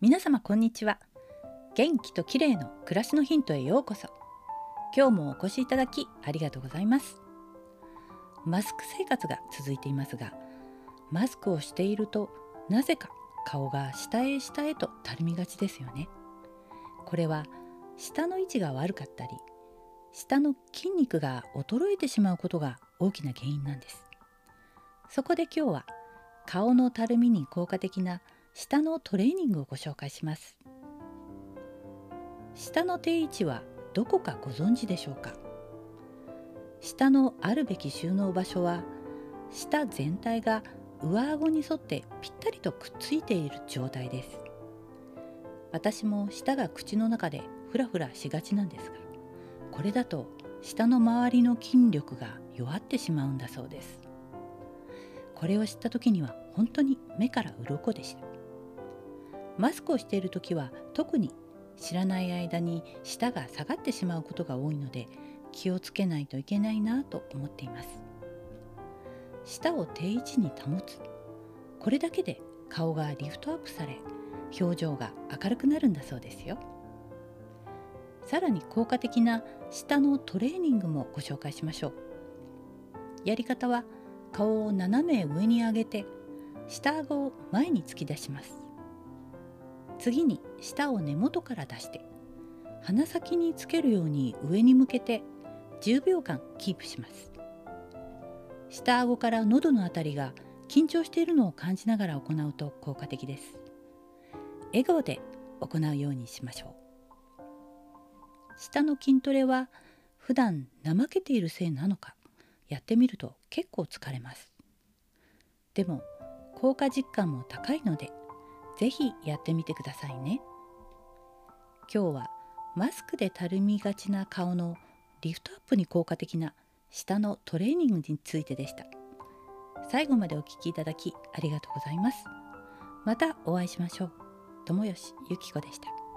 皆様こんにちは。元気と綺麗の暮らしのヒントへようこそ。今日もお越しいただきありがとうございます。マスク生活が続いていますがマスクをしているとなぜか顔が下へ下へとたるみがちですよね。これは下の位置が悪かったり下の筋肉が衰えてしまうことが大きな原因なんです。そこで今日は顔のたるみに効果的な下のトレーニングをご紹介します。下の定位置はどこかご存知でしょうか？下のあるべき収納場所は下全体が上顎に沿ってぴったりとくっついている状態です。私も舌が口の中でフラフラしがちなんですがこれだと下の周りの筋力が弱ってしまうんだそうです。これを知った時には本当に目から鱗でした。マスクをしている時は特に知らない間に舌が下がってしまうことが多いので気をつけないといけないなと思っています。舌を定位置に保つ。これだけで顔がリフトアップされ表情が明るくなるんだそうですよ。さらに効果的な舌のトレーニングもご紹介しましょう。やり方は顔を斜め上に上げて下顎を前に突き出します。次に舌を根元から出して鼻先につけるように上に向けて10秒間キープします。下顎から喉のあたりが緊張しているのを感じながら行うと効果的です。笑顔で行うようにしましょう。下の筋トレは普段怠けているせいなのかやってみると結構疲れます。でも効果実感も高いのでぜひやってみてくださいね。今日はマスクでたるみがちな顔のリフトアップに効果的な舌のトレーニングについてでした。最後までお聴きいただきありがとうございます。またお会いしましょう。友吉ゆき子でした。